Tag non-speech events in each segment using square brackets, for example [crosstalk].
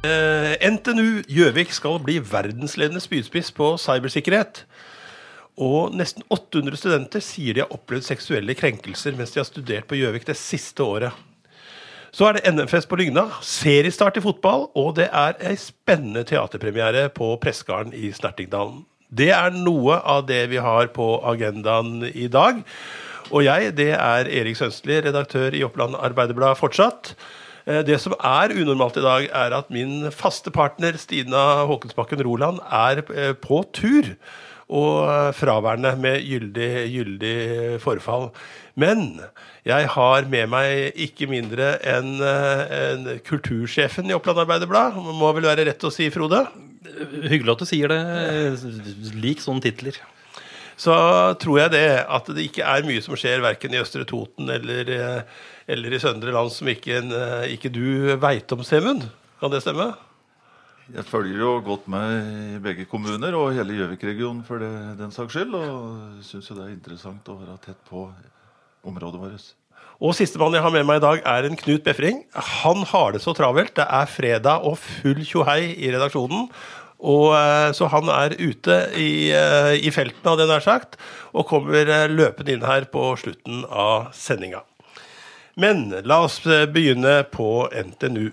Eh, NTNU Gjøvik skal bli verdensledende spydspiss på cybersikkerhet. Og nesten 800 studenter sier de har opplevd seksuelle krenkelser mens de har studert på Gjøvik det siste året. Så er det NM-fest på Lygna, seriestart i fotball, og det er ei spennende teaterpremiere på Pressgarden i Snertingdalen. Det er noe av det vi har på agendaen i dag. Og jeg, det er Erik Sønstli, redaktør i Oppland Arbeiderblad fortsatt. Eh, Det som er unormalt i dag, er at min faste partner Stina Håkensbakken Roland er eh, på tur. Og eh, fraværende med gyldig, gyldig forfall. Men jeg har med meg ikke mindre enn en kultursjefen i Oppland Arbeiderblad. Må vel være rett å si, Frode? Hyggelig at du sier det. Lik sånne titler. så tror jeg det at det ikke er mye som skjer verken i Østre Toten eller, eller i Søndre Land som ikke, eh, ikke du veit om, Semund. Kan det stemme? Jeg følger jo godt med i begge kommuner og hele Gjøvik-regionen for det, den saks skyld. Og syns jo det er interessant å være tett på området vårt. Og sistemann jeg har med meg i dag, er en Knut Befring. Han har det så travelt. Det er fredag og full tjohei i redaksjonen. Og, eh, så han er ute i, eh, i felten, hadde jeg nær sagt, og kommer løpende inn her på slutten av sendinga. Men la oss eh, begynne på NTNU.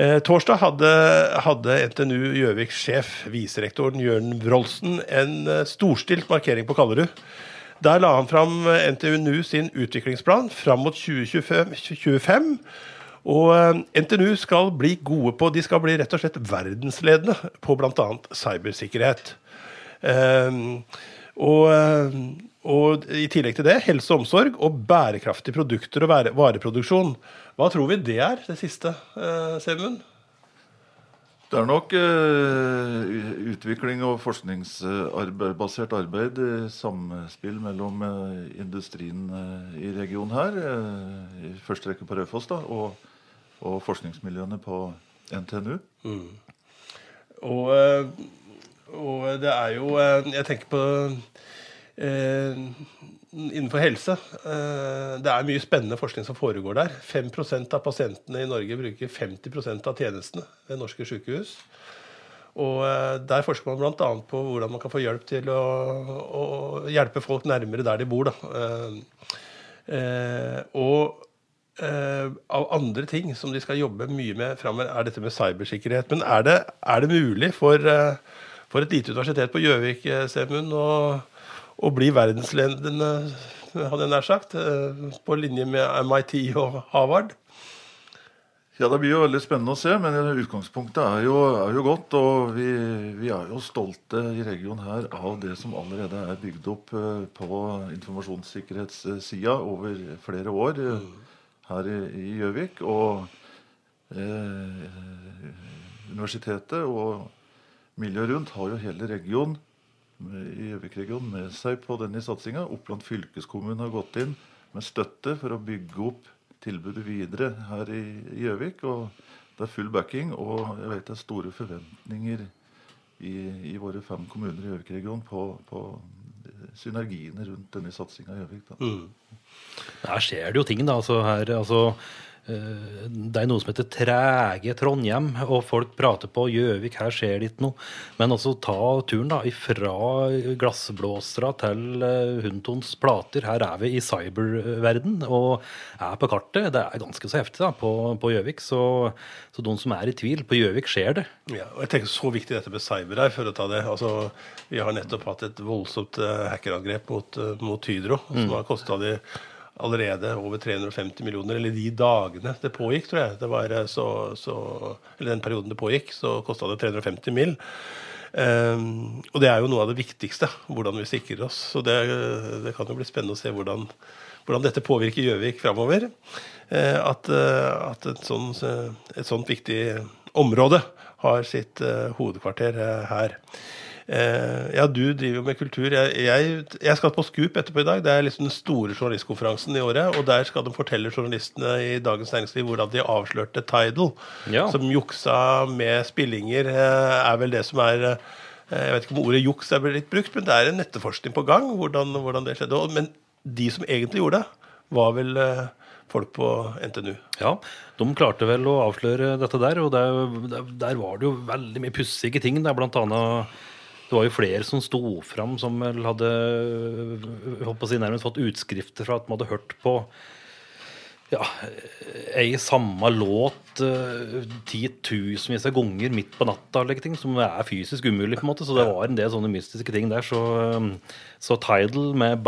Eh, torsdag hadde, hadde NTNU Gjøviks sjef, viserektoren Jørn Wroldsen, en eh, storstilt markering på Kallerud. Der la han fram eh, NTNU sin utviklingsplan fram mot 2025. 2025. Og NTNU skal bli gode på De skal bli rett og slett verdensledende på bl.a. cybersikkerhet. Eh, og, og i tillegg til det helse og omsorg og bærekraftige produkter og vareproduksjon. Hva tror vi det er, det siste, eh, Semund? Det er nok eh, utvikling og forskningsbasert arbeid i samspill mellom eh, industrien eh, i regionen her, eh, i første rekke på Raufoss, da, og, og forskningsmiljøene på NTNU. Og, eh, og det er jo eh, Jeg tenker på eh, innenfor helse. Eh, det er mye spennende forskning som foregår der. 5% av pasientene i Norge bruker 50% av tjenestene ved norske sykehus. Og eh, Der forsker man bl.a. på hvordan man kan få hjelp til å, å hjelpe folk nærmere der de bor. Eh, eh, og eh, av andre ting som de skal jobbe mye med framover, er dette med cybersikkerhet. Men er det, er det mulig for, eh, for et lite universitet på Gjøvik, eh, Semund, å, å bli verdensledende, hadde jeg nær sagt, eh, på linje med MIT og Harvard? Ja, Det blir jo veldig spennende å se, men utgangspunktet er jo, er jo godt. Og vi, vi er jo stolte i regionen her av det som allerede er bygd opp eh, på informasjonssikkerhetssida over flere år eh, her i Gjøvik. Og eh, universitetet og miljøet rundt har jo hele regionen i Gjøvik-regionen med seg på denne satsinga. Oppland fylkeskommune har gått inn med støtte for å bygge opp tilbudet videre her i Gjøvik. Og det er full backing, og jeg vet det er store forventninger i, i våre fem kommuner i Gjøvik-regionen på, på synergiene rundt denne satsinga i Gjøvik. Mm. Her skjer det jo ting, da. Altså, her, altså, det er noe som heter trege Trondheim, og folk prater på Gjøvik, her skjer det ikke noe. Men altså ta turen da, fra glassblåsere til uh, Huntons plater. Her er vi i cyberverden og er på kartet. Det er ganske så heftig da, på på Gjøvik. Så, så de som er i tvil, på Gjøvik skjer det. Ja, og jeg tenker Så viktig dette med cyber her, for å ta det. Altså, vi har nettopp hatt et voldsomt eh, hackerangrep mot, eh, mot Hydro, som har kosta de allerede over 350 millioner. Eller de dagene det pågikk, tror jeg. Det var eh, så, så, eller den perioden det pågikk, så kosta det 350 mill. Um, og det er jo noe av det viktigste, hvordan vi sikrer oss. Så det, det kan jo bli spennende å se hvordan, hvordan dette påvirker Gjøvik framover. Uh, at, uh, at et, sånt, et, sånt viktig område har sitt uh, hovedkvarter her. Ja, du driver jo med kultur. Jeg, jeg, jeg, skal på Scoop etterpå i dag. Det er liksom den store journalistkonferansen i året. Og der skal de fortelle journalistene i Dagens Næringsliv hvordan de avslørte Tidal. Ja. Som juksa med spillinger, er vel det som er jeg vet ikke om ordet juks er blitt brukt, men det er en etterforskning på gang. hvordan, hvordan det skjedde. Men de som egentlig gjorde det, var vel folk på NTNU. Ja, de klarte vel å avsløre dette der. Og der, der var det jo veldig mye pussige ting. Det er blant annet det var jo flere som sto fram som hadde si, nærmest fått utskrifter fra at de hadde hørt på ja, ei samme låt uh, titusenvis av ganger midt på natta, ting, som er fysisk umulig. på en måte, Så det var en del sånne mystiske ting der. Så, um, så Tidal med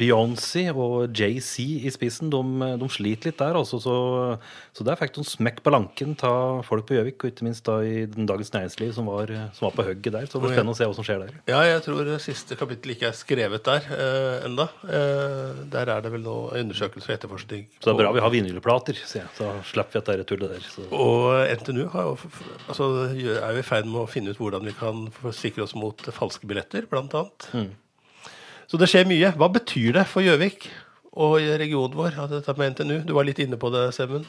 Beyoncé og JC i spissen, de, de, sliter litt der. Også, så, så der fikk de smekk på lanken av folk på Gjøvik, og ikke minst da i den Dagens Næringsliv, som var, som var på hugget der. Så det blir spennende å se hva som skjer der. Ja, jeg tror siste kapittel ikke er skrevet der eh, enda. Eh, der er det vel noe undersøkelser og etterforskning. Så det er bra vi har vinylplater, sier jeg. Så slipper vi at det er tullet der. Så. Og NTNU jo, altså, er jo i ferd med å finne ut hvordan vi kan sikre oss mot falske billetter, blant annet. Mm. Så det skjer mye. Hva betyr det for Gjøvik og regionen vår, at dette med NTNU? Du var litt inne på det, Semund.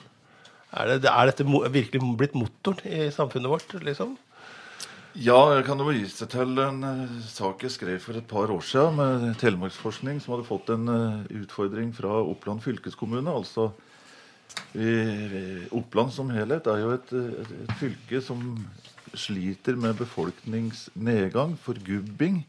Er, det, er dette virkelig blitt motoren i samfunnet vårt, liksom? Ja, jeg kan jo vise til en uh, sak jeg skrev for et par år siden med Telemarksforskning, som hadde fått en uh, utfordring fra Oppland fylkeskommune. Altså i Oppland som helhet er jo et, et, et, fylke som sliter med befolkningsnedgang, forgubbing.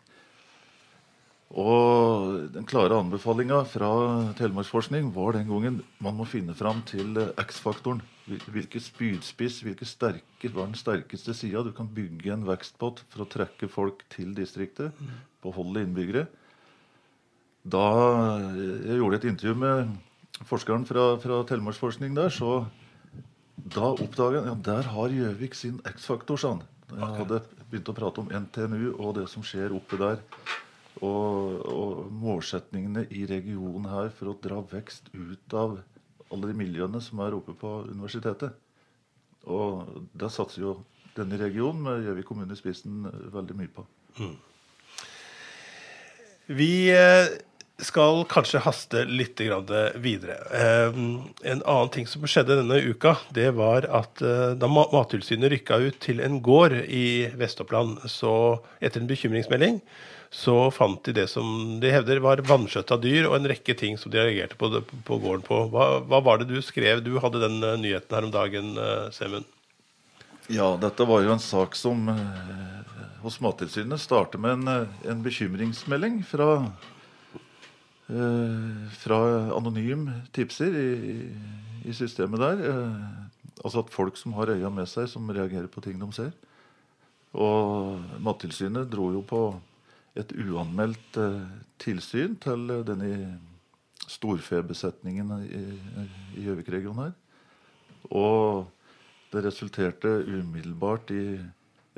Og den klare anbefalinga fra Telemarksforskning var den gangen man må finne fram til eh, X-faktoren. Hvilken spydspiss, hvilke sterke, var den sterkeste sida du kan bygge en vekstpott for å trekke folk til distriktet, beholde innbyggere. Da eh, jeg gjorde et intervju med forskeren fra, fra Telemarksforskning der, så da oppdaga jeg ja, der har Gjøvik sin X-faktor, sa han. Jeg hadde begynt å prate om NTNU og det som skjer oppe der og, og, målsetningene i regionen her for å dra vekst ut av alle de miljøene som er oppe på universitetet. Og det satser jo denne regionen, med Gjøvik kommune i spissen, veldig mye på. Mm. Vi eh, skal kanskje haste litt videre. Eh, en annen ting som skjedde denne uka, det var at eh, da Mattilsynet rykka ut til en gård i Vest-Oppland, etter en bekymringsmelding så fant de det som de hevder var vanskjøtta dyr, og en rekke ting som de reagerte på, på gården på. Hva, hva, var det du skrev? Du hadde den uh, nyheten her om dagen, uh, Semund. Ja, dette var jo en sak som hos Mattilsynet startet med en, en bekymringsmelding fra, fra anonym tipser i, i systemet der. altså at folk som har øya med seg, som reagerer på ting de ser. Og Mattilsynet dro jo på et uanmeldt eh, tilsyn til eh, denne storfebesetningen i Gjøvik-regionen her. Og det resulterte umiddelbart i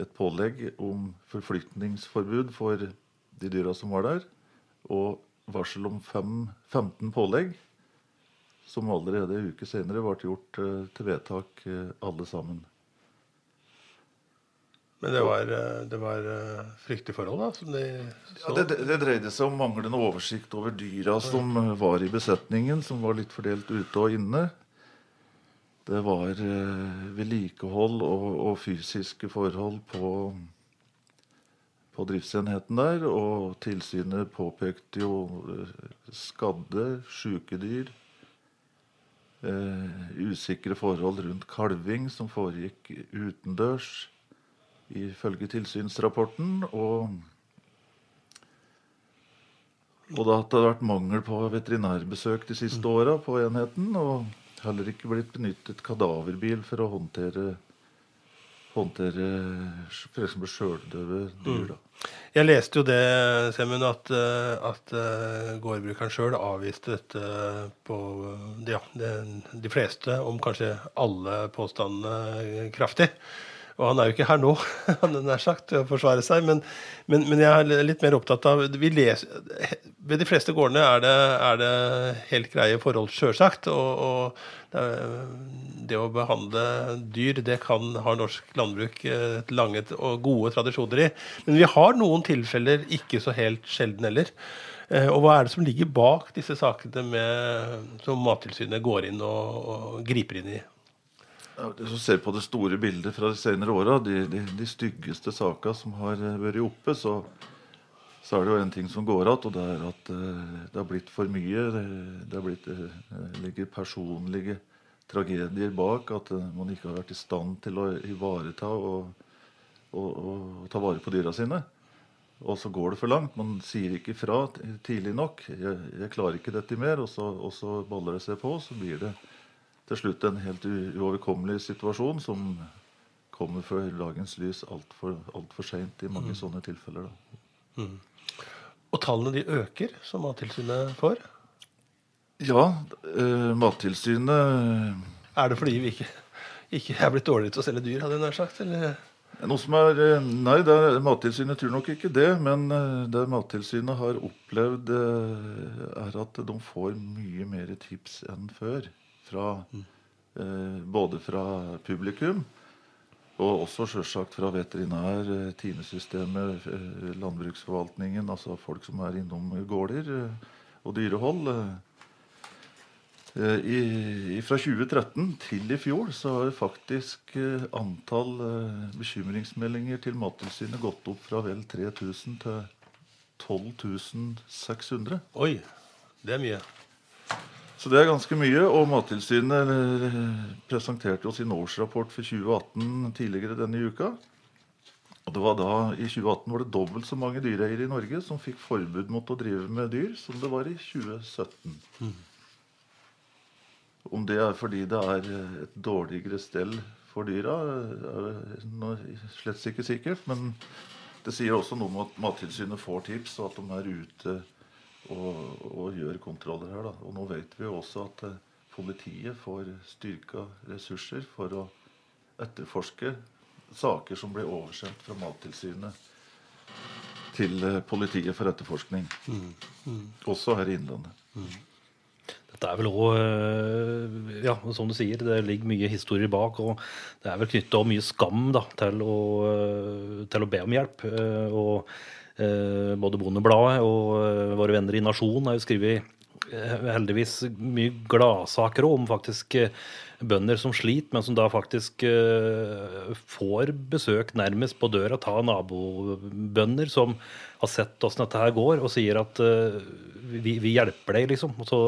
et pålegg om forflytningsforbud for de dyra som var der, og varsel om fem, 15 pålegg, som allerede en uke senere ble gjort eh, til vedtak alle sammen. Men det var, eh, det var eh, fryktelige forhold, da? Som de ja, det, det, dreide seg om manglende oversikt over dyra som eh, var i besetningen, som var litt fordelt ute og inne. Det var vedlikehold og, og, fysiske forhold på, på driftsenheten der. Og tilsynet påpekte jo skadde, sjuke dyr. Eh, usikre forhold rundt kalving som foregikk utendørs ifølge tilsynsrapporten. Og, og da at det hadde vært mangel på veterinærbesøk de siste åra på enheten. Og heller ikke blitt benyttet kadaverbil for å håndtere håndtere f.eks. sjøldøve dyr. da. Jeg leste jo det, Semund, at, at uh, gårdbrukeren sjøl avviste dette på ja, det, de fleste, om kanskje alle påstandene, kraftig. Og han er jo ikke her nå, [laughs] han nær sagt, å forsvare seg. Men, men, men, jeg er litt mer opptatt av vi leser, Ved de fleste gårdene er det, er det helt greie forhold, sjølsagt. Og, og det, å behandle dyr, det kan ha norsk landbruk et lange og gode tradisjoner i. Men vi har noen tilfeller, ikke så helt sjelden heller. Eh, og hva er det som ligger bak disse sakene med, som Mattilsynet går inn og, og griper inn i? Hvis du ser på det store bildet fra de senere åra, de, de, de, styggeste saka som har eh, vært oppe, så, så, er det jo en ting som går igjen, og det er at uh, det har blitt for mye. Det, det blitt, det ligger personlige tragedier bak. At man ikke har vært i stand til å ivareta og, og, og ta vare på dyra sine. Og så går det for langt. Man sier ikke fra tidlig nok. Jeg, jeg klarer ikke dette mer. Og så, og så baller det seg på. Så blir det til slutt en helt uoverkommelig situasjon som kommer for dagens lys altfor alt for seint i mange mm. sånne tilfeller. Mm. Og tallene de øker, som Mattilsynet får? Ja, eh, Mattilsynet Er det fordi vi ikke, ikke er blitt dårligere til å selge dyr, hadde jeg nær sagt? eller... Noe som er, eh, nei, er, Mattilsynet tror nok ikke det. Men eh, det Mattilsynet har opplevd, eh, er at de får mye mer tips enn før fra, eh, både fra publikum og også selvsagt fra veterinær, eh, timesystemet, eh, landbruksforvaltningen, altså folk som er innom gårder eh, og dyrehold. I, fra 2013 til i fjor så har faktisk antall bekymringsmeldinger til Mattilsynet gått opp fra vel 3000 til 12 600. Oi, det er mye. Så det er ganske mye. Og Mattilsynet eh, presenterte jo sin årsrapport for 2018 tidligere denne uka. Og det var da, I 2018 var det dobbelt så mange dyreeiere i Norge som fikk forbud mot å drive med dyr, som det var i 2017. Mm. Om det er fordi det er et dårligere stell for dyra, er slett ikke sikkert. Men det sier også noe om at Mattilsynet får tips, og at de er ute og, og gjør kontroller her. Da. Og nå vet vi jo også at eh, politiet får styrka ressurser for å etterforske saker som blir oversendt fra Mattilsynet til eh, politiet for etterforskning. Mm. Mm. Også her i Innlandet. Mm. Dette er vel òg eh, Ja, som du sier, det ligger mye historier bak. Og det er vel knytta mye skam da, til, å, til å be om hjelp. Og både Bondebladet og eh, våre venner i Nasjon har jo skrevet eh, heldigvis mye gladsaker om faktisk bønder som sliter, men som da faktisk får besøk nærmest på døra av nabobønder som har sett åssen dette her går, og sier at vi, vi hjelper deg, liksom. Og så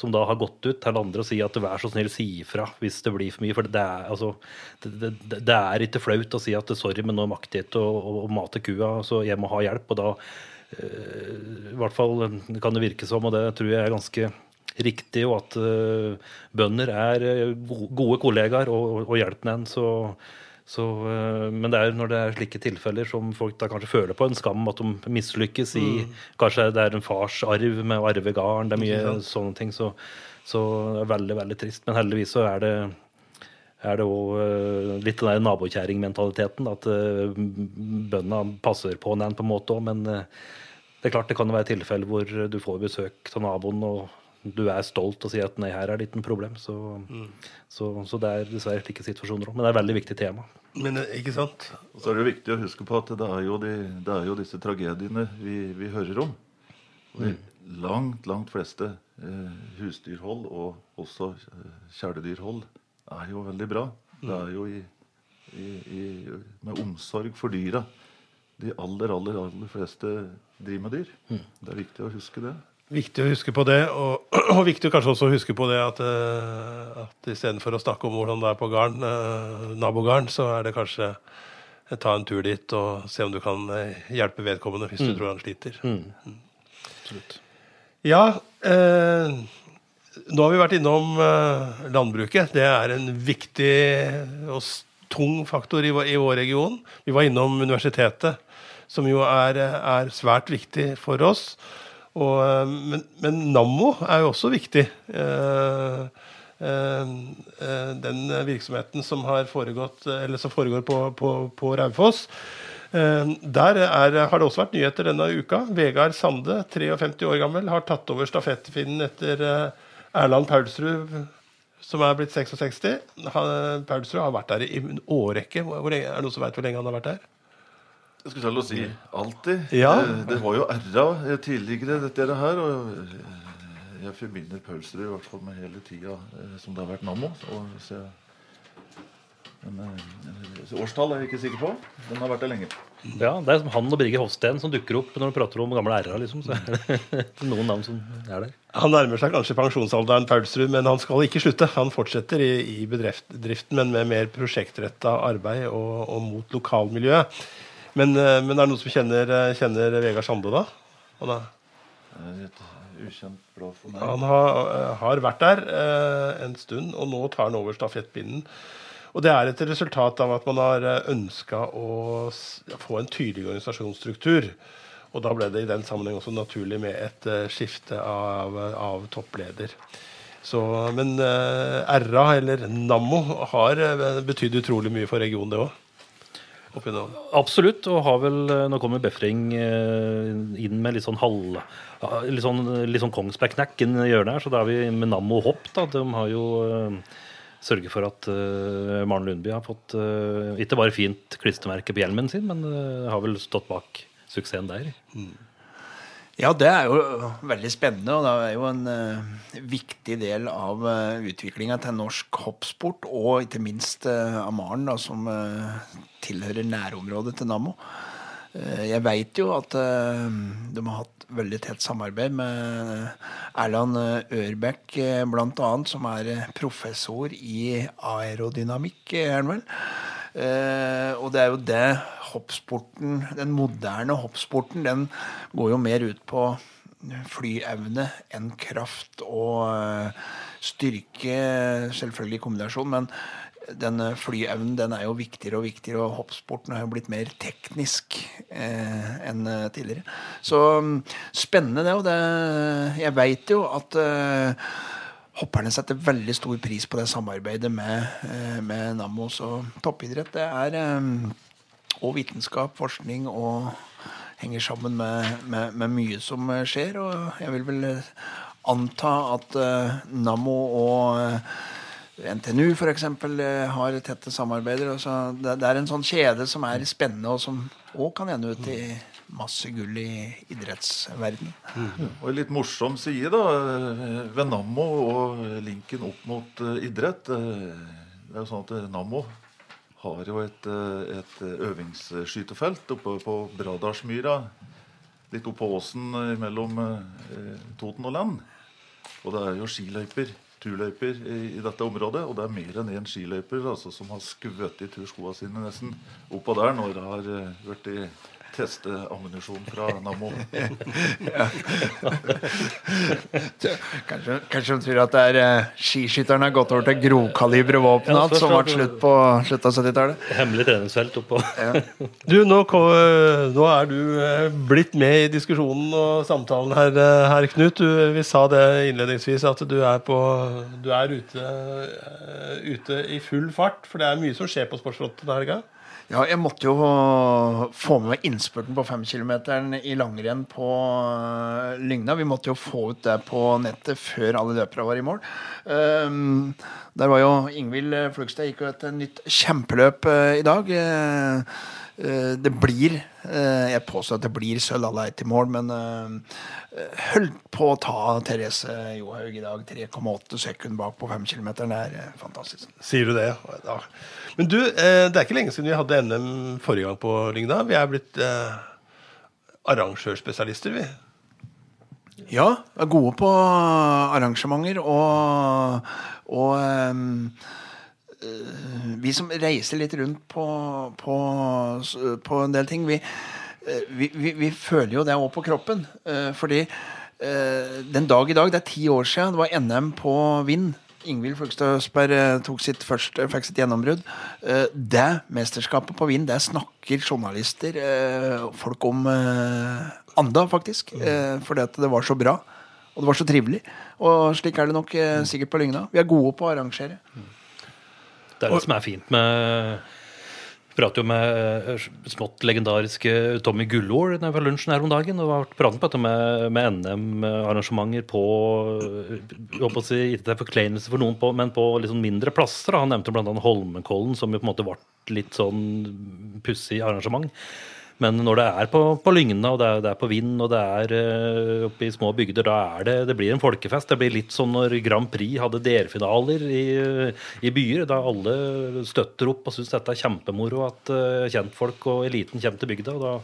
som da har gått ut til andre og sier at vær så snill, si ifra hvis det blir for mye. For det er, altså, det, det, det er ikke flaut å si at sorry, men nå makter jeg ikke å, mate kua, så jeg må ha hjelp. Og da øh, i hvert fall kan det virke som, og det tror jeg er ganske riktig, og at øh, bønder er eh, gode kollegaer og, og hjelper en. så så, eh, men det er når det er slike tilfeller som folk da kanskje føler på en skam at de mislykkes i mm. Kanskje det er en fars arv med å arve gården. Det er mye sånne ting. Så, så det er veldig, veldig trist. Men heldigvis så er det er det òg eh, litt den nabokjerringmentaliteten. At uh, bøndene passer på en på en måte òg. Men det er klart det kan være tilfeller hvor du får besøk av naboen. og du er stolt og sier at nei, her er det ikke noe problem. Så, mm. så, så, det er dessverre slike situasjoner òg. Men det er et veldig viktig tema. Men eh, ikke sant? Og så er det viktig å huske på at det er jo, de, det er jo disse tragediene vi, vi hører om. Og de langt, langt fleste eh, husdyrhold, og også eh, kjæledyrhold, er jo veldig bra. Mm. Det er jo i, i, i, med omsorg for dyra de aller, aller, aller fleste driver med dyr. Mm. Det er viktig å huske det. Viktig å huske på det, og, [clears throat] og viktig kanskje også å huske på det at, uh, at istedenfor å snakke om hvordan det er på garn, uh, nabogarden, så er det kanskje uh, ta en tur dit og se om du kan hjelpe vedkommende hvis mm. du tror han sliter. Mm. Mm. Absolutt. Ja, nå har vi vært innom landbruket. Det er en viktig og tung faktor i vår, i vår region. Vi var innom universitetet, som jo er, er svært viktig for oss. Og, eh, men, men, Nammo er jo også viktig. Eh, eh, den virksomheten som, foregått, som foregår på, på, på Raufoss. Der er, har det også vært nyheter denne uka. Vegard Sande, 53 år gammel, har tatt over stafettfinnen etter Erland Paulsrud, som er blitt 66. Han, Paulsrud har vært der i en årrekke. Er det noen som vet hvor lenge han har vært der? Jeg skulle til å si alltid. Ja. Eh, Det var jo r-a tidligere, dette her. Og eh, jeg forbinder Paulsrud i hvert fall med hele tida eh, som det har vært Nammo. Men årstall er jeg ikke sikker på. Den har vært der lenge. Ja, Det er som han og Birger Hofsten som dukker opp når du prater om gamle r Liksom, så [laughs] er det noen navn som er der. Han nærmer seg kanskje pensjonsalderen, Paulsrud, men han skal ikke slutte. Han fortsetter i, i bedriften, men med mer prosjektretta arbeid og, og mot lokalmiljøet. Men, eh, men er det noen som kjenner, eh, kjenner Vegard Sande, da? Han, er, et ukjent blad for meg. han har, eh, har vært der eh, en stund, og nå tar han over stafettpinnen. Og det er et resultat av at man har ønska å få en tydelig organisasjonsstruktur. Og da ble det i den sammenheng også naturlig med et eh, skifte av, av toppleder. Så, men eh, RA, eller Nammo, har uh, betydd utrolig mye for regionen, det òg. Absolutt, og har vel eh, Nå kommer Befring eh, inn med litt sånn halv Litt sånn, litt sånn Kongsberg-knack inn i hjørnet her, så da er vi med Nammo Hopp. da, De har jo sørget for at uh, Maren Lundby har fått uh, ikke bare fint klistremerke på hjelmen sin, men uh, har vel stått bak suksessen der. Ja, det er jo veldig spennende, og det er jo en uh, viktig del av uh, utviklinga til norsk hoppsport, og ikke minst uh, Amaren, da, som uh, tilhører nærområdet til Nammo. Eh, jeg veit jo at eh, de har hatt veldig tett samarbeid med Erland eh, Ørbekk, uh, annet, som er eh, professor i aerodynamikk, eh, er han vel. Eh, og det er jo det hoppsporten, den moderne hoppsporten, den går jo mer ut på flyevne enn kraft og eh, styrke, selvfølgelig i kombinasjon, men den eh, flyevnen den er jo viktigere og viktigere, og hoppsporten har jo blitt mer teknisk eh, enn tidligere. Så mm, spennende det, og det Jeg veit jo at eh, hopperne setter veldig stor pris på det samarbeidet med, eh, med Nammos og toppidrett det er eh, og vitenskap, forskning og henger sammen med, med, med mye som eh, skjer. Og jeg vil vel anta at Nammo og NTNU f.eks. har tette samarbeider. så Det, det er en sånn kjede som er spennende, og som òg kan ende ut i masse gull i idrettsverdenen. Og en litt morsom side da, ved Nammo og linken opp mot eh, idrett. eh, Det er jo sånn at eh, Nammo har jo et, et øvingsskytefelt oppe på Bradalsmyra. Litt oppå åsen mellom Toten og Land. Og det er jo skiløyper, turløyper i, dette området. Og det er mer enn én skiløyper altså, som har skvøtt i turskoa sine nesten oppå der når det har blitt testeammunisjon fra Nammo. [laughs] Kanskje, kanskje de tror at det er uh, skiskytterne har gått over til grovkalibre våpen Ja, som ble slutt på slutt av 70-tallet. Hemmelig treningsfelt oppå. [laughs] Du, nå, eh, nå er du eh, blitt med i diskusjonen og samtalen her, eh, her Knut. Du, vi sa det innledningsvis at du er, på, du er ute, eh, ute i full fart. For det er mye som skjer på sportsfronten denne helga. Ja, jeg måtte jo få med meg innspurten på femkilometeren i langrenn på eh, Lygna. Vi måtte jo få ut det på nettet før alle løpere var i mål. Um, der var jo Ingvild Flugstad gikk jo et nytt kjempeløp uh, i dag. Eh, det blir eh, Jeg påstår at det blir sølv alle ett til mål, men uh, holdt på å ta Therese Johaug i dag. 3,8 sekunder bak på 5 km. Det er eh, fantastisk. Sier du det? Ja. Men du, eh, det er ikke lenge siden vi hadde NM forrige gang på Lygna. Vi er blitt eh, arrangørspesialister, vi. Ja, er gode på arrangementer og, og eh, vi som reiser litt rundt på, på, på en del ting, vi, eh, vi, vi, vi føler jo det òg på kroppen. eh, fordi eh, den dag i dag, det er ti år siden, det var NM på vind. Ingvild Flugstad Østberg eh, tok sitt første, fikk sitt gjennombrudd. Eh, Det mesterskapet på vind, det snakker journalister, eh, folk om eh, anda, faktisk. Eh, fordi at det var så bra. Og det var så trivelig. Og slik er det nok eh, sikkert på Lygna. Vi er gode på å arrangere. Det er det som er fint med Vi prater jo med eh, smått legendariske Tommy Gullor jeg var lunsjen her om dagen. Og har pratet på dette med, med NM-arrangementer på jeg håper å si, Ikke forkleinelse for noen, på, men på sånn mindre plasser. da. Han nevnte bl.a. Holmenkollen, som jo på en måte ble litt sånn pussig arrangement. Men når det er på, på Lygna, og det er, det er på vind, og det er uh, oppe i små bygder, da er det, det blir en folkefest. Det blir litt som når Grand Prix hadde DR-finaler i, i, byer, da alle støtter opp og syns dette er kjempemoro at uh, kjentfolk og eliten kommer til bygda. og da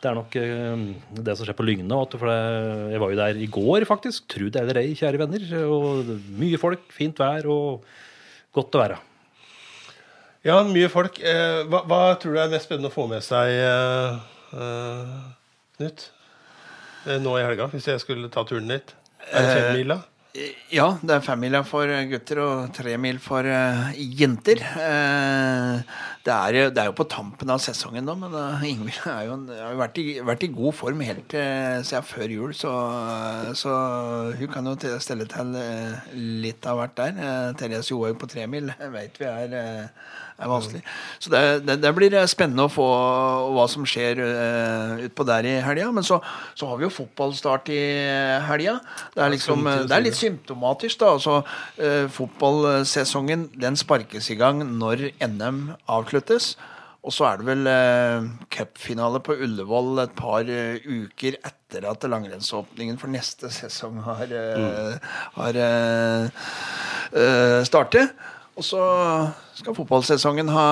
det er nok uh, det som skjer på Lygne. Jeg var jo der i går, faktisk. Tro det eller ei, kjære venner. Og mye folk, fint vær og godt å være. Ja, mye folk. Eh, hva, hva, tror du er mest spennende å få med seg eh, eh, eh, nå i helga, hvis jeg skulle ta turen dit? Er det femmila? Eh, ja, det er femmila for gutter og tremil for jenter. Uh, det, er, det, er, jo på tampen av sesongen nå, men uh, Ingvild har jo vært i, vært i, god form helt uh, siden før jul. Så, så, hun kan jo stelle til litt av hvert der. Therese Johaug på tremil vet vi er er vanskelig. Så det, det, det, blir spennende å få hva som skjer uh, utpå der i helga. Men så, så, har vi jo fotballstart i helga. Det er liksom, det er litt symptomatisk, da. Altså, fotballsesongen den sparkes i gang når NM avsluttes. Og så er det vel eh, cupfinale på Ullevål et par uh, uker etter at langrennsåpningen for neste sesong har, uh, har startet. Og så skal fotballsesongen ha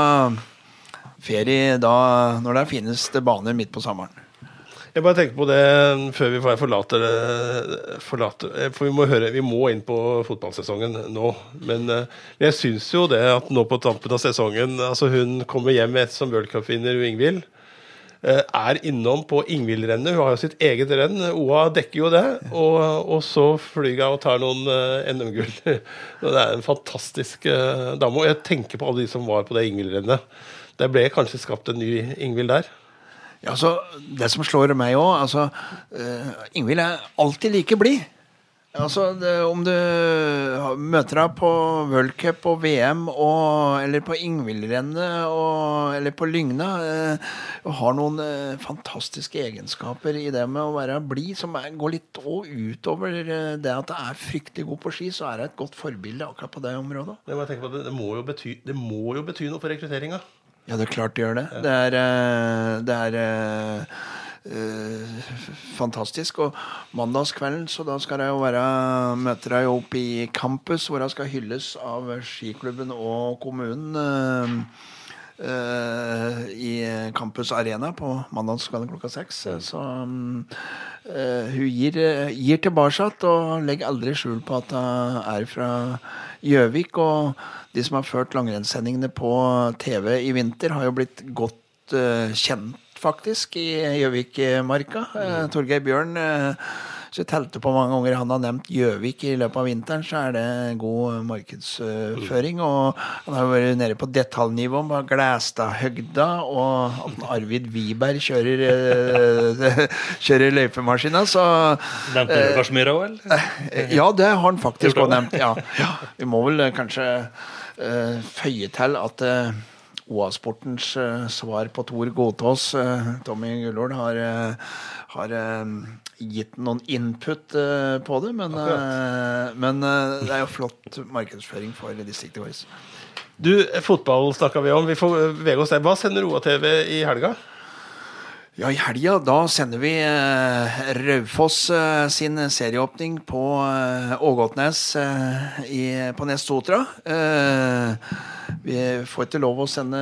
ferie da når det er fineste baner midt på sommeren. Jeg bare tenker på det før vi forlater, forlater For vi må, høre, vi må inn på fotballsesongen nå. Men, eh, jeg syns jo det at nå på tampen av sesongen altså Hun kommer hjem etter et som worldcupvinner, Ingvild. Eh, er innom på Ingvild-rennet. Hun har jo sitt eget renn. OA dekker jo det. Og, og så flyr hun og tar noen NM-gull. [laughs] det er en fantastisk dame. Og jeg tenker på alle de som var på det Ingvild-rennet. Det ble kanskje skapt en ny Ingvild der. Ja, altså, Det som slår meg òg altså, uh, Ingvild er alltid like blid. Altså, Om du møter deg på worldcup og VM og, eller på Ingvildrennet eller på Lygna uh, har noen uh, fantastiske egenskaper i det med å være blid, som er, går litt utover det at det er fryktelig god på ski, så er hun et godt forbilde akkurat på det området. Det, på, det, må, bety, det må jo bety noe for rekrutteringa? Ja, det er klart det gjør det. Det er, eh, det er uh, fantastisk. Og mandagskvelden, så da skal jeg jo være møter jeg opp i campus, hvor jeg skal hylles av skiklubben og kommunen. Uh, uh, I Campus Arena på mandagskvelden klokka seks. Så um, hun gir, gir tilbake og legger aldri skjul på at hun er fra Gjøvik. Og de som har ført langrennssendingene på TV i vinter, har jo blitt godt kjent faktisk, i Gjøvikmarka. Uh, Torgeir Bjørn uh, så jeg telte på mange ganger han har nevnt Gjøvik i løpet av vinteren, så er det god markedsføring. Og han har vært nede på detaljnivå med Glæstadhøgda, og at Arvid Wiberg kjører, uh, [laughs] kjører løypemaskina, så Nevnte du Kashmira òg, eller? ja, det har han faktisk òg nevnt. Ja. ja. Vi må vel kanskje føye til at OA-sportens uh, svar på Tor Godtås. Uh, Tommy Gullord har, uh, har gitt noen input på det, men, men det er jo flott markedsføring for distriktet vårt. Du, fotball snakka vi om. Vi får bevege oss der. Hva sender OA-TV i helga? Ja, I helga da sender vi eh, Raufoss eh, sin serieåpning på eh, Ågotnes på Nestotra. Vi får ikke lov å sende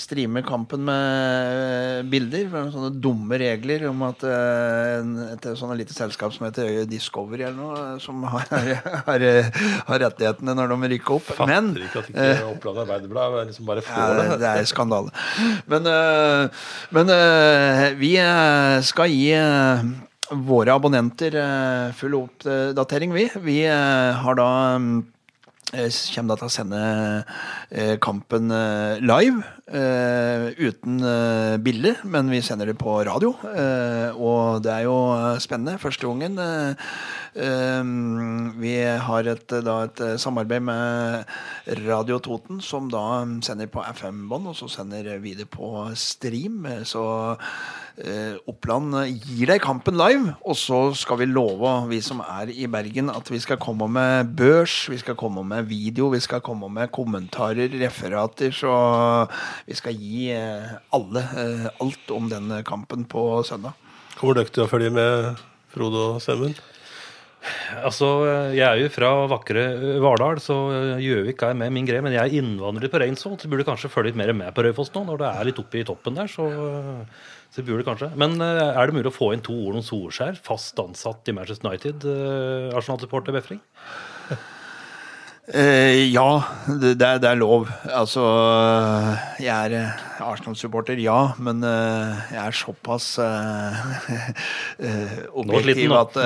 streame kampen med bilder. For sånne dumme regler om at et sånt lite selskap som heter Discovery eller noe, som har, [laughs] har, har rettighetene når de rykker opp. Fatter Men ikke at ikke Oppland Arbeiderblad liksom bare får det. Det er skandale. Men, men vi eh, skal gi eh, våre abonnenter full oppdatering, vi. Vi har da eh, kommer da til å sende eh, kampen eh, live. Eh, uten uh, bilder, men vi sender det på radio. Uh, og det er jo eh, spennende. Første gangen. eh, eh, vi har et, eh, da et eh, samarbeid med Radio Toten, som da sender på FM-bånd, og så sender vi det på stream. Eh, Så eh, Oppland gir deg kampen live, og så skal vi love, vi som er i Bergen, at vi skal komme med børs, vi skal komme med video, vi skal komme med kommentarer, referater, så vi skal gi eh, alle eh, alt om den kampen på søndag. Kommer dere til å følge med, Frode og Semund? Altså, Jeg er jo fra vakre Vardal, så Gjøvik er med min greie. Men jeg er innvandrer på Reinsvoll, så burde kanskje følge litt mer med på Raufoss nå. Når det er litt oppe i toppen der, så, så burde kanskje. Men eh, er det mulig å få inn to ord om Solskjær, fast ansatt i Manchester United? Arsenal-supporter Befring? Eh, ja, det, det, er, lov. Altså, jeg er eh, Arsenal-supporter, ja, men uh, jeg er såpass [laughs] uh, uh, objektiv at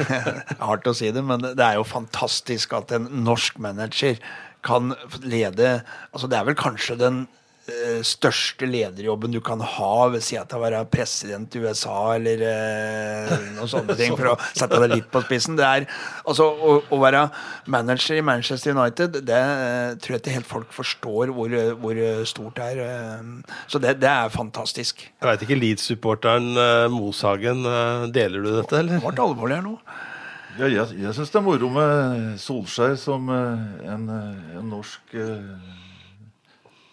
[laughs] Hardt å si det, men det er jo fantastisk at en norsk manager kan lede Altså, det er vel kanskje den største lederjobben du kan ha ved siden av å være president i USA eller eh, noen sånne ting, for å [laughs] sette det litt på spissen. Det er, altså, å, å være manager i Manchester United, det eh, tror jeg ikke helt folk forstår hvor, hvor stort det er. eh. Så det, det er fantastisk. Jeg veit ikke, Leeds-supporteren eh, Moshagen, eh, deler du dette, eller? Det ble alvorlig her nå. Ja, jeg jeg syns det er moro med Solskjær som eh, en, eh, en norsk eh,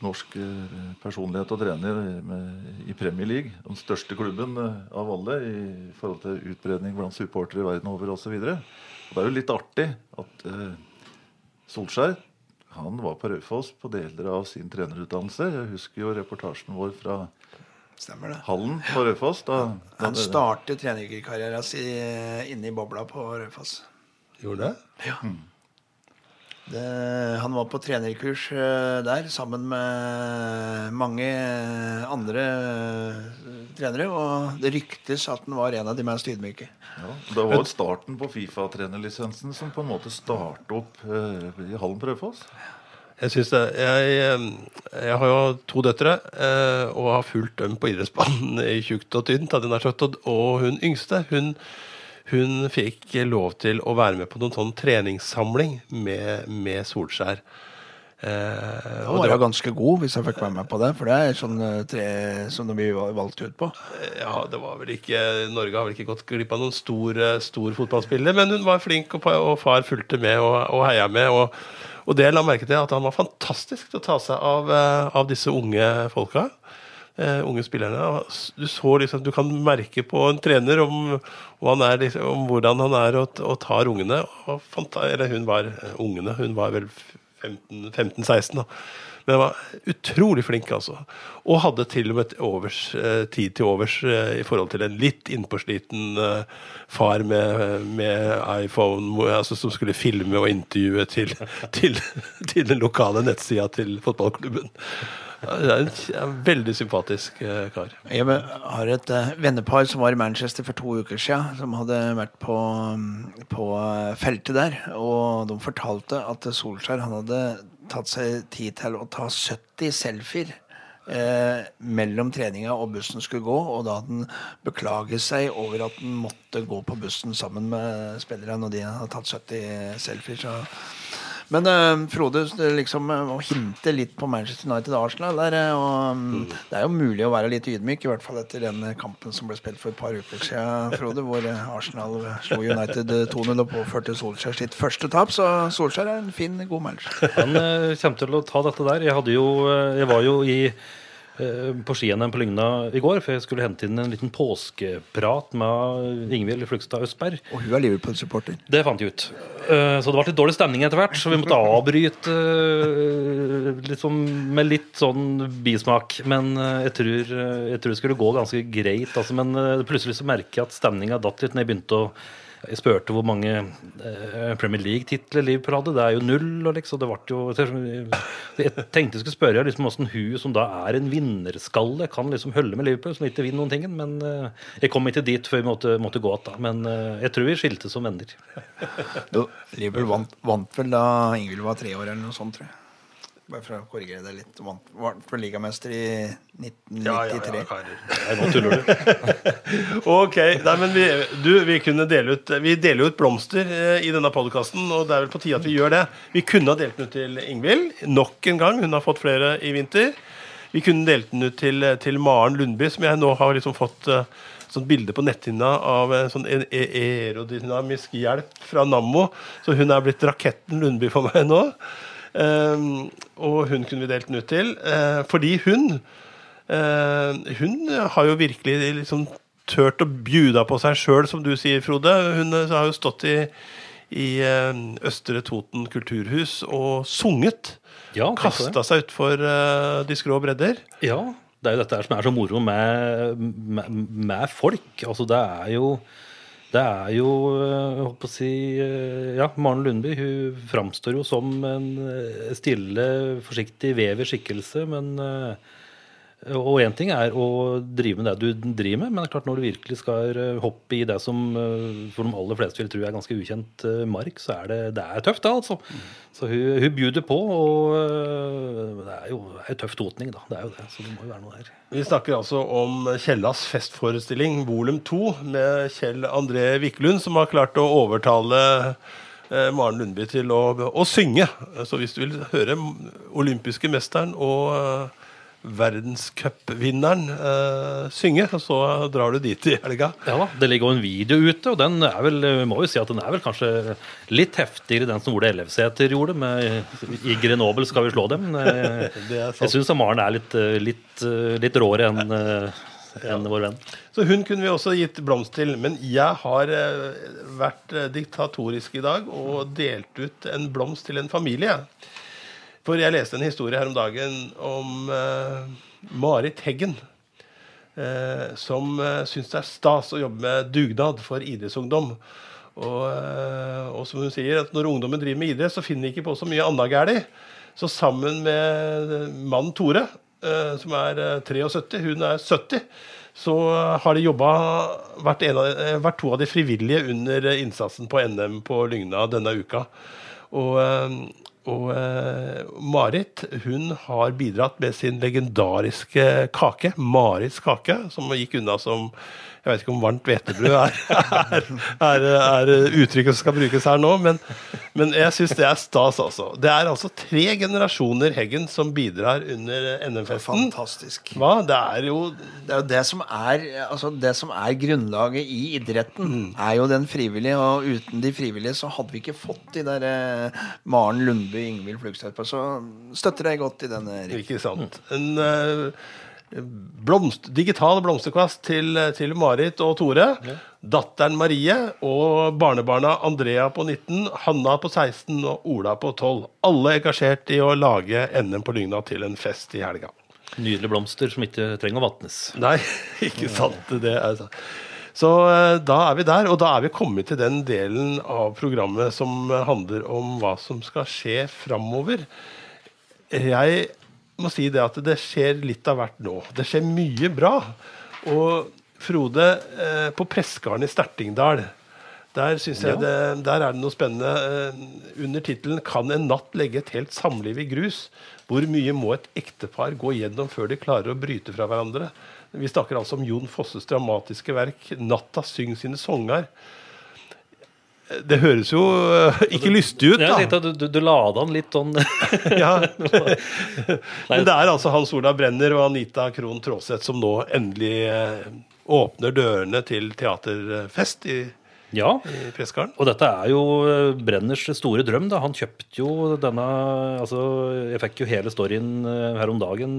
Norsk eh, personlighet og trener med, i Premier League. Den største klubben eh, av alle i forhold til utbredning blant supportere i verden over osv. Det er jo litt artig at eh, Solskjær han var på Raufoss på deler av sin trenerutdannelse. Jeg husker jo reportasjen vår fra Stemmer det. Hallen på Raufoss. Da, da Han startet trenerkarrieren sin inne i bobla på Raufoss. Gjorde det? Ja. Det, han var på trenerkurs eh, der sammen med mange andre eh, trenere. Og det ryktes at han var en av de mest ydmyke. Ja, det var starten på Fifa-trenerlisensen som på en måte startet opp eh, i Hallen Prøvefoss? Jeg synes det. Jeg, jeg har jo to døtre eh, og har fulgt dem på idrettsbanen i tjukt og tynt. Og hun yngste hun, hun fikk lov til å være med på noen sånn treningssamling med, med Solskjær. Eh, Han var jo ganske god hvis jeg fikk være med på det, for det er sånn eh, tre som vi valgte ut på. Ja, det var vel ikke Norge har vel ikke gått glipp av noen stor, eh, stor fotballspiller, men hun var flink, og, og far fulgte med og, og heia med. Og, og det la merke til, at han var fantastisk til å ta seg av, eh, av disse unge folka. Eh, unge spillerne. Du liksom, du kan merke på en trener om, om, han er, liksom, om hvordan han er og, og tar ungene. Og fant, eller hun var eh, ungene, hun var vel 15-16 da. Men han var utrolig flink, altså. Og hadde til og med overs, eh, tid til overs i forhold til en litt innpåsliten far med, med iPhone altså, som skulle filme og intervjue til, [laughs] til, til den lokale nettsida til fotballklubben. Det er en, veldig sympatisk eh, kar. Jeg har et eh, vennepar som var i Manchester for to uker siden, som hadde vært på, mm, på eh, feltet der. Og de fortalte at Solskjær han hadde tatt seg tid til å ta 70 selfier. Eh, mellom treninga og bussen skulle gå, og da hadde han beklaget seg over at han måtte gå på bussen sammen med spillerne når de hadde tatt 70 selfier. Så. Men uh, Frode, liksom eh, å hinte litt på Manchester United Arsenal der, eh, og, mm, Det er jo mulig å være litt ydmyk, i hvert fall etter den kampen som ble spilt for et par uker siden, Frode, hvor Arsenal slo United eh, 2-0 og påførte Solskjær sitt første tap. Så Solskjær er en fin, god manager. Han uh, kommer til å ta dette der. Jeg, jo, jeg var jo i, på ski-NM på Lygna i går, for jeg skulle hente inn en liten påskeprat med Ingvild Flugstad Østberg. Og hun er Liverpool-supporter. Det fant jeg ut. Eh, Så det ble litt dårlig stemning etter hvert, så vi måtte avbryte liksom, sånn, med litt sånn bismak. Men eh, jeg tror, eh, jeg tror det skulle gå ganske greit. Altså, men eh, plutselig så merker jeg at stemninga datt litt når jeg begynte å Jeg spurte hvor mange eh, Premier League-titler Liverpool hadde. Det er jo null. Og liksom, det ble jo, jeg tenkte jeg skulle spørre liksom, hvordan hun som da er en vinnerskalle, kan liksom holde med Liverpool, som ikke vinner noen ting. Men eh, jeg kom ikke dit før vi måtte, måtte gå igjen. Men eh, jeg tror vi skilte som venner. Jo, [laughs] Liverpool vant, vant vel da Ingvild var tre år, eller noe sånt, tror jeg. Bare for å korrigere deg litt. Vant, vant for ligamester i 1993. Nei, nå tuller du. Ok, nei, men vi, du, vi kunne dele ut Vi deler ut blomster eh, i denne podkasten, og det er vel på tide at vi gjør det. Vi kunne ha delt den ut til Ingvild nok en gang. Hun har fått flere i vinter. Vi kunne delt den ut til, til Maren Lundby, som jeg nå har liksom fått sånn sånt bilde på netthinna av en sånn e- e- aerodynamisk hjelp fra Nammo. Så hun er blitt raketten Lundby for meg nå. Um, og hun kunne vi delt den ut til. Uh, fordi hun uh, Hun har jo virkelig liksom turt å bjuda på seg sjøl, som du sier, Frode. Hun har jo stått i, i Østre Toten kulturhus og sunget. Ja. Kasta seg utfor uh, de skrå bredder. Ja, det er jo dette som er så moro med, med, med folk. Altså, det er jo det er jo eh, jeg holdt på å si, eh, ja, Maren Lundby hun framstår jo som en eh, stille, forsiktig, vever skikkelse. Men, og én ting er å drive med det du driver med, men det er klart når du virkelig skal hoppe i det som for de aller fleste vil tro er ganske ukjent mark, så er det, det er tøft, da, altså. Så hun, hun bjuder på, og det er jo det er tøff totning, da. Det er jo det, så det må jo være noe der. Vi snakker altså om Kjellas festforestilling volum to med Kjell André Wiklund, som har klart å overtale eh, Maren Lundby til å, å synge. Så hvis du vil høre olympiske mesteren og eh, verdenscupvinneren uh, synge, Og så drar du dit i helga. Ja da, Det ligger jo en video ute, og den er vel, vi må jo si at den er vel kanskje litt heftigere den som Ole Ellefsæter gjorde med I Grenoble skal vi slå dem. [laughs] Jeg syns Maren er litt, eh, litt, eh, litt råere enn enn vår venn. Så hun kunne vi også gitt blomst til. Men jeg har vært diktatorisk i dag og delt ut en blomst til en familie. For jeg leste en historie her om dagen om uh, Marit Heggen. Uh, som uh, syns det er stas å jobbe med dugnad for idrettsungdom. Og, uh, og som hun sier, at når ungdommen driver med idrett, så finner de ikke på så mye annet galt. Så sammen med mannen Tore, som er eh, 73, hun er 70, så har de jobba vært, vært to av de frivillige under innsatsen på NM på Lygna denne uka. Og, og eh, Marit hun har bidratt med sin legendariske kake, Marits kake, som gikk unna som jeg vet ikke om varmt hvetebrød er, er, er, er uttrykket som skal brukes her nå, men, men jeg syns det er stas, altså. Det er altså tre generasjoner Heggen som bidrar under NM-festen. Fantastisk. Hva? Det er jo Det er jo det som er, altså det som er grunnlaget i idretten, er jo den frivillige. Og uten de frivillige så hadde vi ikke fått de der eh, Maren Lundby, Ingvild Flugstad på. Så støtter jeg godt i denne. Ikke sant. En eh, blomst, digital blomsterkvast til, til Marit og Tore. Datteren Marie og barnebarna Andrea på 19, Hanna på 16 og Ola på 12. Alle engasjert i å lage NM på Lygna til en fest i helga. Nydelige blomster som ikke trenger å vatnes. Nei, [laughs] ikke sant. Det er sant. Så eh, da er vi der, og da er vi kommet til den delen av programmet som handler om hva som skal skje framover. Jeg må si det at det skjer litt av hvert nå. Det skjer mye bra. Og Frode, eh, på Pressgarden i Stertingdal, der, synes jeg det, der er det noe spennende. Eh, Under tittelen 'Kan en natt legge et helt samliv i grus'? Hvor mye må et ektepar gå gjennom før de klarer å bryte fra hverandre? Vi snakker altså om Jon Fosses dramatiske verk 'Natta syng sine songer'. Det høres jo eh, ikke lystig ut, Jeg da. tenkte at du, du, du lada den litt sånn [laughs] Ja. [laughs] Men det er altså Hans Ola Brenner og Anita Krohn Traaseth som nå endelig eh, åpner dørene til teaterfest i, Ja. i Pressgarden. Og dette er jo eh, Brenners store drøm. da. Han kjøpte jo denne altså Jeg fikk jo hele storyen her om dagen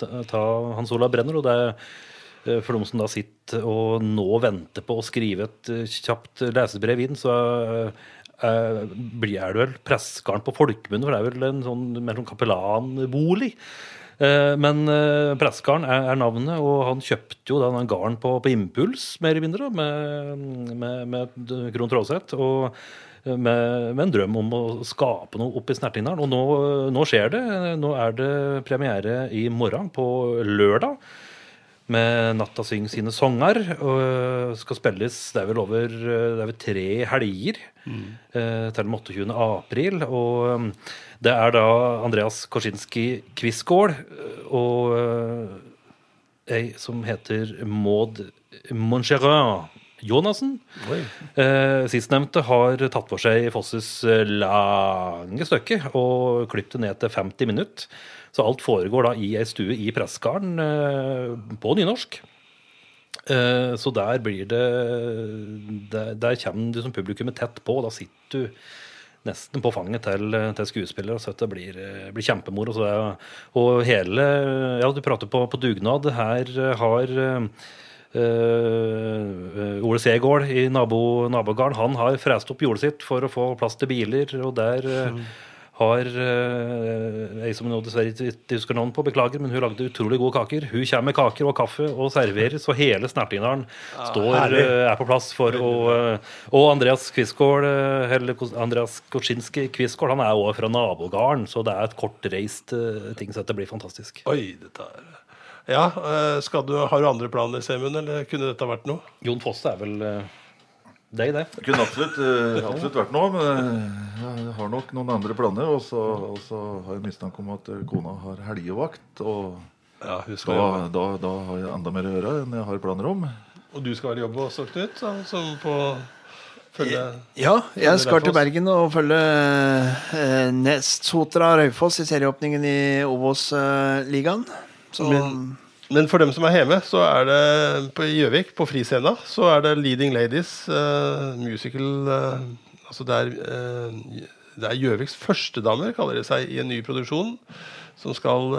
ta- Hans Olav Brenner. og det er for de som da sitter og nå venter på å skrive et eh, kjapt lesebrev inn, så eh, blir det vel prestegarden på folkemunne, for det er vel en sånn mer sånn kapellanbolig. Eh, Men eh, Pressgarden er, navnet, og han kjøpte jo den garden på, på impuls, mer eller mindre, med, med, med Krohn Traaseth. Og eh, med, med en drøm om å skape noe oppe i Snertingdalen. Og nå, nå skjer det. Nå er det premiere i morgen, på lørdag med Natta Syng sine sanger. Og skal spilles det er vel over det er vel tre helger eh, til den 28. april. Og det er da Andreas Korsinski Quisgård og eh, ei som heter Maud Moncherin Jonassen. Eh, Sistnevnte har tatt for seg Fosses eh, lange stykke og klippet det ned til 50 minutter. Så alt foregår da i ei stue i Pressgarden eh, på nynorsk. Eh, så der blir det Der, der kommer du som publikummet tett på. Da sitter du nesten på fanget til, til skuespillere. Så det blir, eh, blir kjempemoro. Og hele Ja, du prater på, på dugnad. Her har eh, eh, Ole Segård i nabo, nabogården han har frest opp jordet sitt for å få plass til biler. Og der eh, har uh, ei som nå dessverre ikke husker navnet på, beklager, men hun lagde utrolig gode kaker. Hun kommer med kaker og kaffe og serverer, så hele Snertingdalen står, herlig. eh, er på plass for å Og Andreas eller Andreas Koczynski Quisgård, han er også fra nabogården, så det er et kortreist ting, så dette blir fantastisk. Oi, dette er Ja, eh, skal du, har du andre planer, Semund, eller kunne dette vært noe? Jon Fosse er vel eh, deg, det? Det kunne absolutt, eh, [laughs] absolutt vært noe, men eh, jeg har nok noen andre planer. Og så, har jeg mistanke om at eh, kona har helgevakt. Og Ja, hun skal da, da, da har jeg enda mer å gjøre enn jeg har planer om. Og du skal vel jobbe også, Knut? Så, Som på følge Ja, jeg skal til Bergen og følge eh, Nestsotra Raufoss i serieåpningen i Obos-ligaen. Så Men- Men for dem som er hjemme, så er det på Gjøvik, på Friscena, så er det Leading Ladies uh, musical uh, Altså det er uh, Det er Gjøviks førstedamer, kaller det seg, i en ny produksjon. Som skal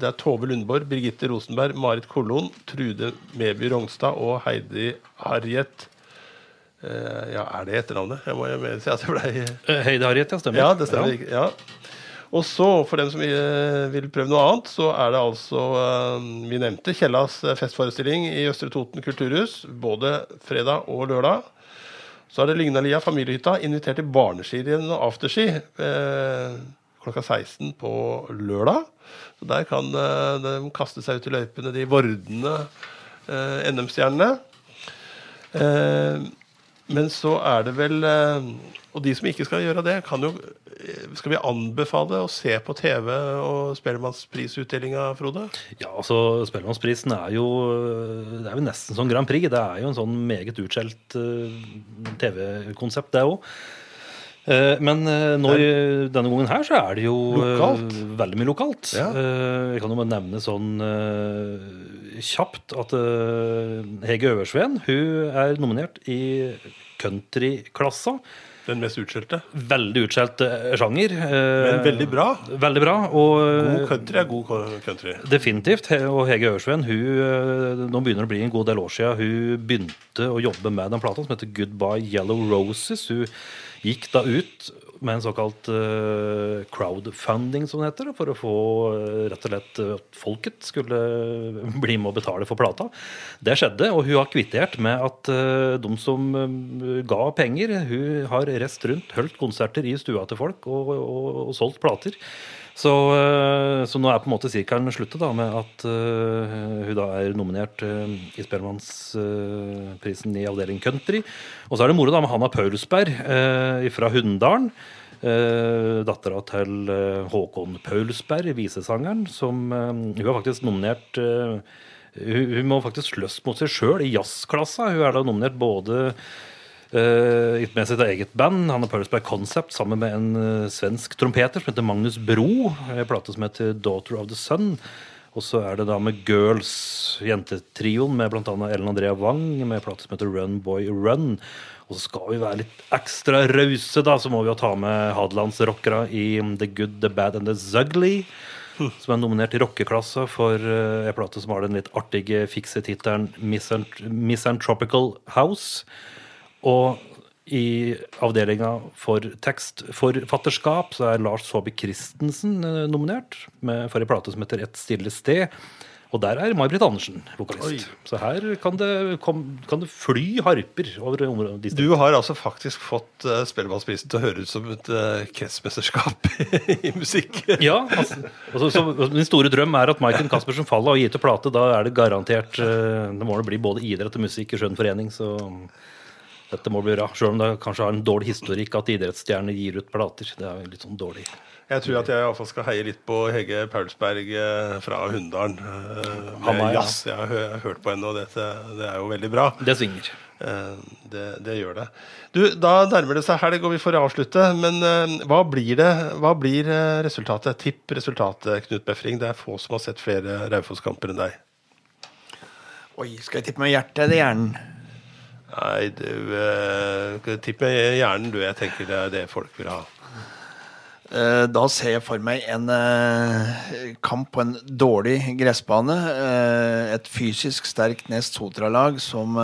Det er Tove Lundborg, Birgitte Rosenberg, Marit Kollon, Trude Meby Rognstad og Heidi Harriet. Eh, ja, er det etternavnet? Jeg må jo si at jeg blei Eh, Heidi Harriet, ja, stemmer. ja, det stemmer. Ja. Og så, for dem som vil prøve noe annet, så er det altså eh, Vi nevnte Kjellas eh, festforestilling i Østre Toten kulturhus både fredag og lørdag. Så er det Lygnalia familiehytta invitert til barneskirenn og afterski eh, klokka 16 på lørdag. Så der kan eh, de kaste seg ut i løypene, de vordende eh, NM-stjernene. Eh, men så er det vel eh, Og de som ikke skal gjøre det, kan jo eh, Skal vi anbefale å se på TV og Spellemannsprisutdelinga, Frode? Ja, altså Spellemannsprisen er jo Det er jo nesten som Grand Prix. Det er jo en sånn meget utskjelt eh, TV-konsept, det òg. Men eh, nå, denne gangen her så er det jo eh, Lokalt. veldig mye lokalt. Ja. Eh, Jeg kan jo bare nevne sånn eh, kjapt at eh, Hege Øversveen hun er nominert i countryklassa. Den mest utskjelte. Veldig utskjelt eh, sjanger. eh, Men veldig bra. Veldig bra. Og, God country er god country. Definitivt. Og Hege Øversveen, hun, eh, nå begynner det å bli en god del år siden hun begynte å jobbe med den plata som heter Goodbye Yellow Roses. Hun gikk da ut med en såkalt uh, crowdfunding, som det heter, for å få uh, rett og slett at at folket skulle [laughs] bli med å betale for plata. Det skjedde, og hun har kvittert med at eh, de som eh, ga penger, hun har reist rundt, holdt konserter i stua til folk og, og, og solgt plater. Så, eh, så nå er på en måte sirkelen sluttet da, med at uh, hun da er nominert uh, i Spellemannsprisen i avdeling country. Og så er det moro da med Hanna Paulsberg uh, fra Hunndalen. Uh, Dattera til Håkon Paulsberg, visesangeren, som Hun er faktisk nominert hun, hun må faktisk slåss mot seg sjøl i jazzklassa. Hun er da nominert både Uh, med sitt eget band, Han har Paulsberg Concept, sammen med en eh, svensk trompeter som heter Magnus Bro. En plate som heter Daughter of the Sun. Og så er det da med Girls, jentetrioen med bl.a. Ellen Andrea Wang, med plate som heter Run Boy Run. Og så skal vi være litt ekstra rause, da, så må vi jo ta med hadelandsrockere i The Good, The Bad and The Zugly. Som er nominert til rockeklassa for uh, en plate som har den litt artige fikse tittelen Misantropical House. Og I avdelinga for tekstforfatterskap så er Lars Saabye Christensen eh, nominert med, for ei plate som heter Et stille sted. Og der er May-Britt Andersen vokalist. Så her kan det, kom, kan det fly harper over området. Du har altså faktisk fått uh, Spellemannsprisen til å høre ut som et uh, kretsmesterskap [laughs] i musikk. ja. Altså, altså, så, min store drøm er at Maiken Caspersen faller og gir til plate. Da er det garantert uh, Det må det bli både idrett og musikk i Skjønn forening. Så dette må bli bra. Selv om det kanskje har en dårlig historikk at idrettsstjerner gir ut plater. Det er litt sånn dårlig. Jeg tror at jeg i hvert fall skal heie litt på Hege Paulsberg eh, fra Hunndalen. eh, Med er, jazz. Jeg har jeg har hørt på henne, og dette, det er jo veldig bra. Det svinger. Eh, Det, det gjør det. Du, Da nærmer det seg helg, og vi får avslutte. Men hva blir det? Hva blir resultatet? Tipp resultatet, Knut Befring. Det er få som har sett flere Raufoss-kamper enn deg. Oi, skal jeg tippe med hjertet eller hjernen? Nei, du eh, Tipp med hjernen, du. Jeg tenker det er det folk vil ha. Eh, Da ser jeg for meg en eh, kamp på en dårlig gressbane. Et fysisk sterkt Nest Sotra-lag som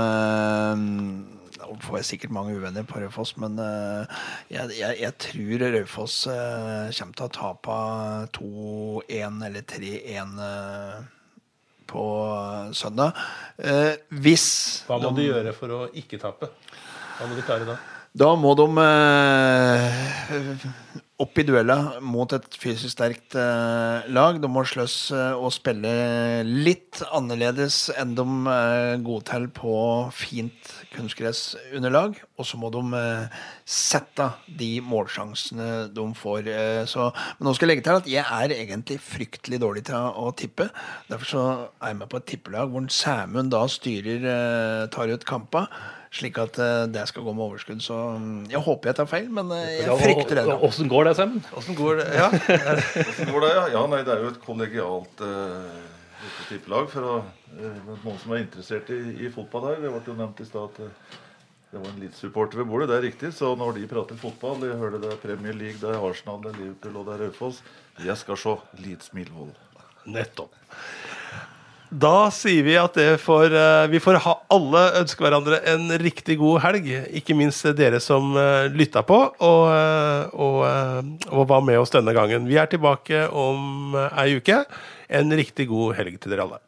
får jeg sikkert mange uvenner på Raufoss, men jeg, jeg, jeg tror Raufoss kommer til å tape 2-1 eller 3-1 eh, på søndag. Eh, Hvis Hva må de- de gjøre for å ikke tape? Hva må de klare da? da må de eh, opp i duella mot et fysisk sterkt eh, lag. De må slåss eh, og spille litt annerledes enn de er gode til på fint kunstgressunderlag. Og så må de eh, sette de målsjansene de får. Eh, så, men nå skal jeg legge til at jeg er egentlig fryktelig dårlig til å, tippe. Derfor så er jeg med på et tippelag hvor Sæmund da styrer, eh, tar ut kampa. Slik at eh, det skal gå med overskudd. Så mm, jeg håper jeg tar feil, men eh, jeg frykter det. Åssen går det, Semmen? Åssen går det? Ja. [laughs] Går det? Ja, ja nei, det er jo et kollegialt uh, lite tippelag. For å, uh, noen som er interessert i, i fotball her. Det ble jo nevnt i stad at eh, det var en Leeds-supporter ved bordet. Det er riktig. Så når de prater fotball, de hører det er Premier League, det er Arsenal, det er Liverpool og det er Raufoss. Jeg skal se Leeds Milvold. Nettopp. Da sier vi at får, eh, vi får ha alle ønske hverandre en riktig god helg. Ikke minst dere som uh, lytta på og, eh, og, eh, og var med oss denne gangen. Vi er tilbake om eh, ei uke. En riktig god helg til dere alle.